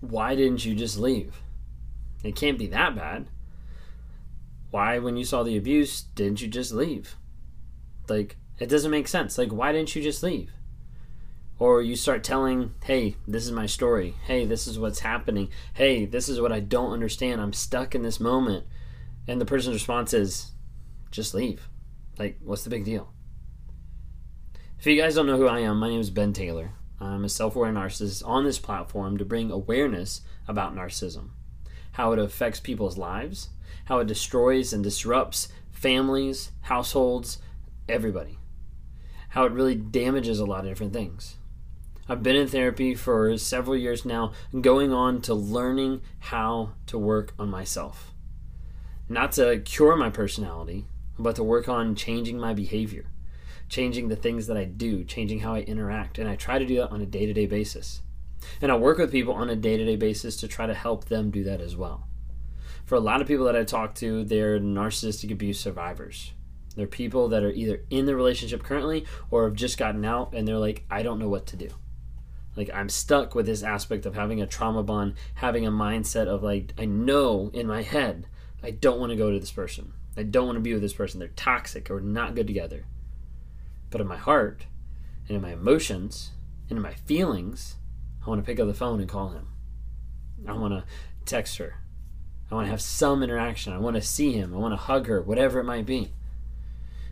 Why didn't you just leave? It can't be that bad. Why, when you saw the abuse, didn't you just leave? Like, it doesn't make sense. Like, why didn't you just leave? Or you start telling, hey, this is my story. Hey, this is what's happening. Hey, this is what I don't understand. I'm stuck in this moment. And the person's response is, just leave. Like, what's the big deal? If you guys don't know who I am, my name is Ben Taylor. I'm a self aware narcissist on this platform to bring awareness about narcissism, how it affects people's lives, how it destroys and disrupts families, households, everybody, how it really damages a lot of different things. I've been in therapy for several years now, going on to learning how to work on myself. Not to cure my personality, but to work on changing my behavior, changing the things that I do, changing how I interact. And I try to do that on a day to day basis. And I work with people on a day to day basis to try to help them do that as well. For a lot of people that I talk to, they're narcissistic abuse survivors. They're people that are either in the relationship currently or have just gotten out and they're like, I don't know what to do. Like, I'm stuck with this aspect of having a trauma bond, having a mindset of like, I know in my head, I don't want to go to this person. I don't want to be with this person. They're toxic or not good together. But in my heart and in my emotions and in my feelings, I want to pick up the phone and call him. I want to text her. I want to have some interaction. I want to see him. I want to hug her, whatever it might be.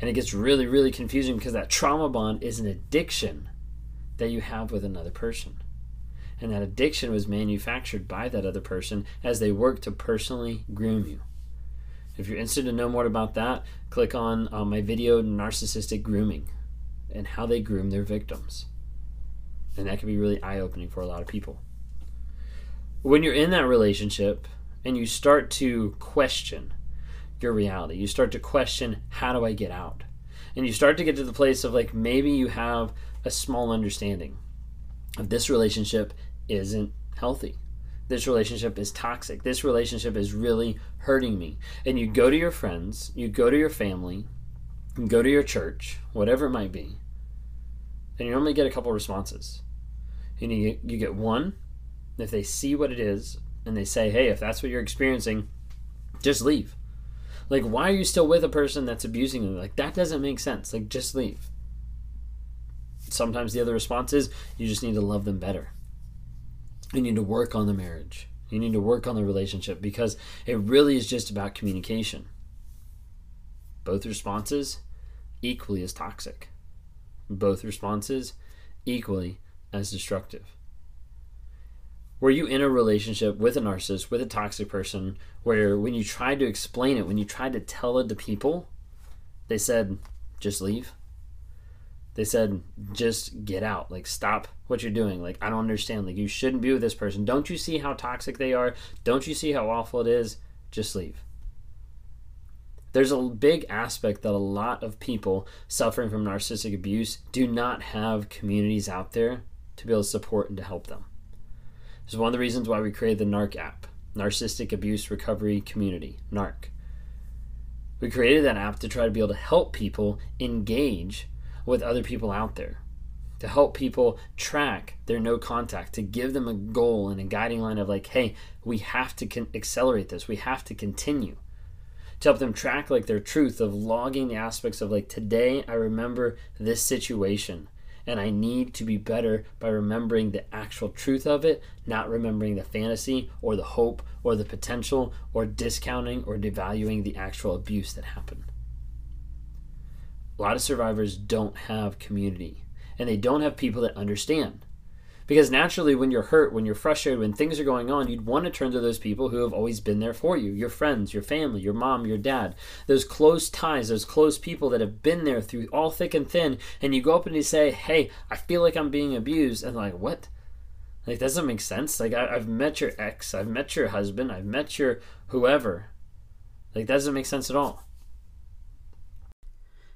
And it gets really, really confusing because that trauma bond is an addiction that you have with another person. And that addiction was manufactured by that other person as they work to personally groom you. If you're interested to know more about that, click on uh, my video, Narcissistic Grooming, and how they groom their victims. And that can be really eye opening for a lot of people. When you're in that relationship and you start to question your reality, you start to question, how do I get out? And you start to get to the place of like, maybe you have a small understanding of this relationship isn't healthy. This relationship is toxic. This relationship is really hurting me. And you go to your friends, you go to your family, you go to your church, whatever it might be, and you normally get a couple responses. And you, you get one, if they see what it is and they say, hey, if that's what you're experiencing, just leave. Like, why are you still with a person that's abusing you? Like, that doesn't make sense. Like, just leave sometimes the other response is you just need to love them better. You need to work on the marriage. You need to work on the relationship because it really is just about communication. Both responses equally as toxic. Both responses equally as destructive. Were you in a relationship with a narcissist, with a toxic person, where when you tried to explain it, when you tried to tell it to people, they said, just leave? they said just get out. Like stop what you're doing. Like i don't understand. Like you shouldn't be with this person. Don't you see how toxic they are? Don't you see how awful it is? Just leave there's a big aspect that a lot of people suffering from narcissistic abuse do not have communities out there to be able to support and to help them this is one of the reasons why we created the narc app narcissistic abuse recovery community narc we created that app to try to be able to help people engage with other people out there to help people track their no contact, to give them a goal and a guiding line of like, hey, we have to con- accelerate this, we have to continue. To help them track like their truth of logging the aspects of like, today I remember this situation and I need to be better by remembering the actual truth of it, not remembering the fantasy or the hope or the potential or discounting or devaluing the actual abuse that happened a lot of survivors don't have community and they don't have people that understand. Because naturally, when you're hurt, when you're frustrated, when things are going on, you'd want to turn to those people who have always been there for you your friends, your family, your mom, your dad, those close ties, those close people that have been there through all thick and thin. And you go up and you say, Hey, I feel like I'm being abused. And like, what? Like, that doesn't make sense. Like, I, have met your ex, I've met your husband, I've met your whoever. Like, that doesn't make sense at all.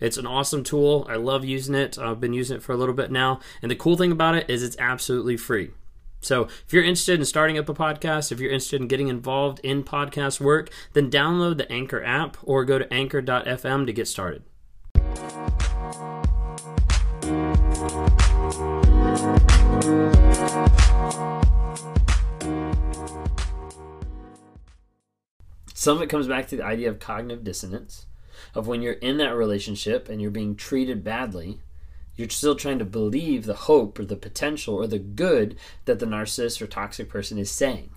It's an awesome tool. I love using it. I've been using it for a little bit now. And the cool thing about it is it's absolutely free. So, if you're interested in starting up a podcast, if you're interested in getting involved in podcast work, then download the Anchor app or go to anchor.fm to get started. Some of it comes back to the idea of cognitive dissonance of when you're in that relationship and you're being treated badly, you're still trying to believe the hope or the potential or the good that the narcissist or toxic person is saying.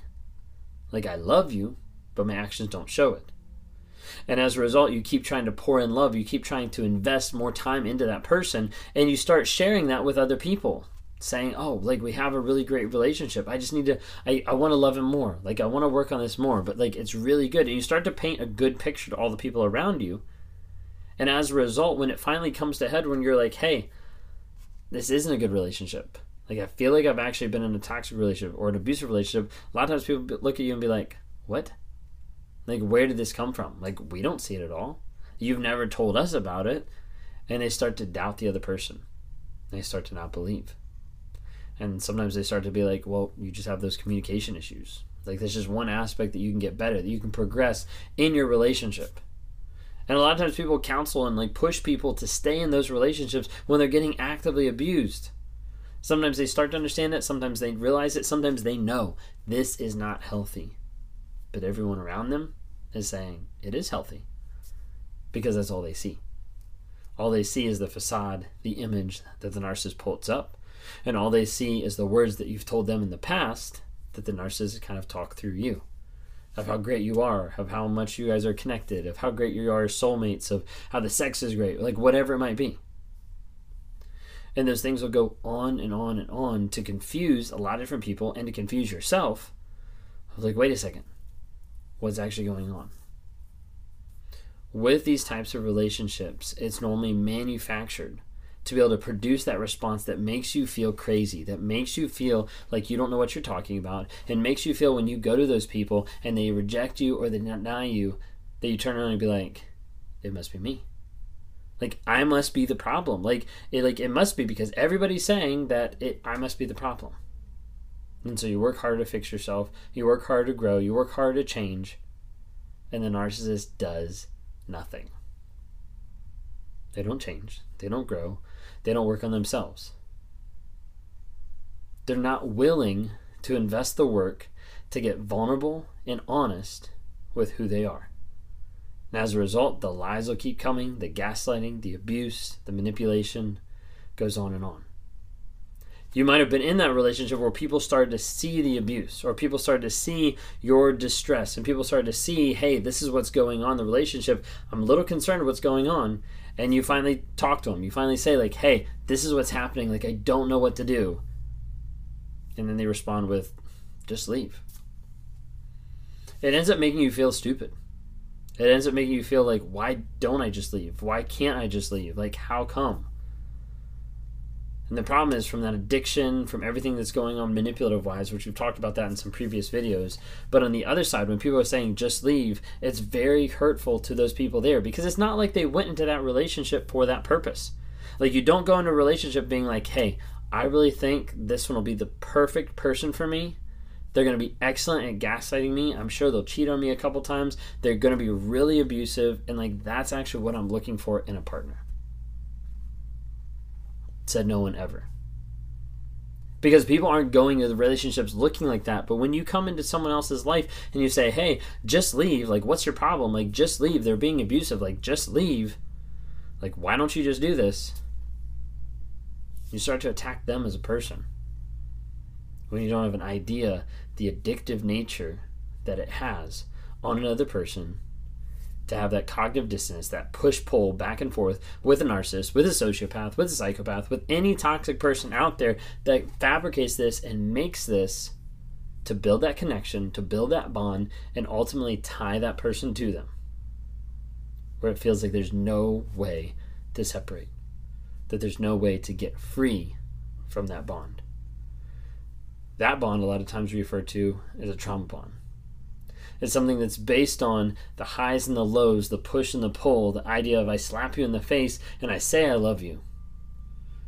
Like, I love you, but my actions don't show it. And as a result, you keep trying to pour in love, you keep trying to invest more time into that person, and you start sharing that with other people saying, "Oh, like we have a really great relationship. I just need to I I want to love him more. Like I want to work on this more." But like it's really good. And you start to paint a good picture to all the people around you. And as a result, when it finally comes to head when you're like, "Hey, this isn't a good relationship." Like I feel like I've actually been in a toxic relationship or an abusive relationship. A lot of times people look at you and be like, "What? Like where did this come from? Like we don't see it at all. You've never told us about it." And they start to doubt the other person. They start to not believe and sometimes they start to be like well you just have those communication issues like there's just one aspect that you can get better that you can progress in your relationship and a lot of times people counsel and like push people to stay in those relationships when they're getting actively abused. Sometimes they start to understand it sometimes they realize it sometimes they know this is not healthy. But everyone around them is saying it is healthy because that's all they see. All they see is the facade the image that the narcissist puts up. And all they see is the words that you've told them in the past that the narcissist kind of talk through you of how great you are, of how much you guys are connected, of how great you are as soulmates, of how the sex is great, like whatever it might be. And those things will go on and on and on to confuse a lot of different people and to confuse yourself. Like, wait a second, what's actually going on? With these types of relationships, it's normally manufactured to be able to produce that response that makes you feel crazy, that makes you feel like you don't know what you're talking about, and makes you feel when you go to those people and they reject you or they deny you, that you turn around and be like, it must be me. Like I must be the problem. Like it like it must be because everybody's saying that it I must be the problem. And so you work harder to fix yourself, you work harder to grow, you work harder to change, and the narcissist does nothing. They don't change, they don't grow, they don't work on themselves. They're not willing to invest the work to get vulnerable and honest with who they are. And as a result, the lies will keep coming, the gaslighting, the abuse, the manipulation goes on and on. You might have been in that relationship where people started to see the abuse, or people started to see your distress, and people started to see, hey, this is what's going on in the relationship. I'm a little concerned what's going on and you finally talk to them. You finally say like, "Hey, this is what's happening. Like I don't know what to do." And then they respond with, "Just leave." It ends up making you feel stupid. It ends up making you feel like, "Why don't I just leave? Why can't I just leave? Like how come?" And the problem is from that addiction, from everything that's going on manipulative wise, which we've talked about that in some previous videos. But on the other side, when people are saying just leave, it's very hurtful to those people there because it's not like they went into that relationship for that purpose. Like you don't go into a relationship being like, hey, I really think this one will be the perfect person for me. They're going to be excellent at gaslighting me. I'm sure they'll cheat on me a couple times. They're going to be really abusive. And like, that's actually what I'm looking for in a partner said no one ever. Because people aren't going to the relationships looking like that. But when you come into someone else's life and you say, hey, just leave, like, what's your problem? Like, just leave. They're being abusive. Like, just leave. Like, why don't you just do this? You start to attack them as a person. When you don't have an idea the addictive nature that it has on another person to have that cognitive dissonance, that push pull back and forth with a narcissist, with a sociopath, with a psychopath, with any toxic person out there that fabricates this and makes this to build that connection, to build that bond, and ultimately tie that person to them. Where it feels like there's no way to separate, that there's no way to get free from that bond. That bond, a lot of times, referred to as a trauma bond. It's something that's based on the highs and the lows, the push and the pull, the idea of I slap you in the face and I say I love you.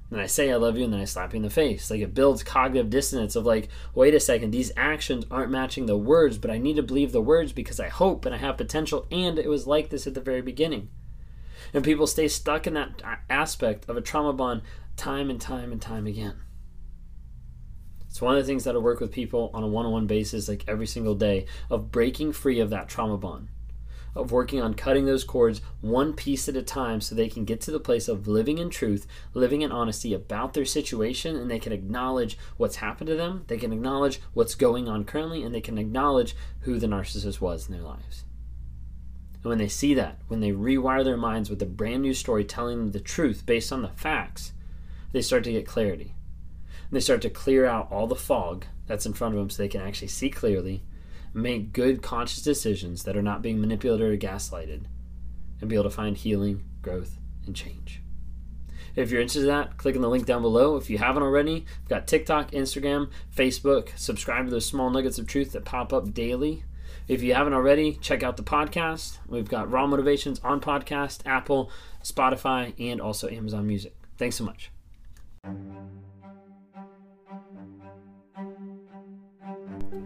And I say I love you and then I slap you in the face. Like it builds cognitive dissonance of like, wait a second, these actions aren't matching the words, but I need to believe the words because I hope and I have potential and it was like this at the very beginning. And people stay stuck in that aspect of a trauma bond time and time and time again. It's one of the things that I work with people on a one on one basis, like every single day, of breaking free of that trauma bond, of working on cutting those cords one piece at a time so they can get to the place of living in truth, living in honesty about their situation, and they can acknowledge what's happened to them, they can acknowledge what's going on currently, and they can acknowledge who the narcissist was in their lives. And when they see that, when they rewire their minds with a brand new story telling them the truth based on the facts, they start to get clarity they start to clear out all the fog that's in front of them so they can actually see clearly, make good conscious decisions that are not being manipulated or gaslighted, and be able to find healing, growth, and change. If you're interested in that, click on the link down below. If you haven't already, we've got TikTok, Instagram, Facebook. Subscribe to those small nuggets of truth that pop up daily. If you haven't already, check out the podcast. We've got Raw Motivations on podcast, Apple, Spotify, and also Amazon Music. Thanks so much.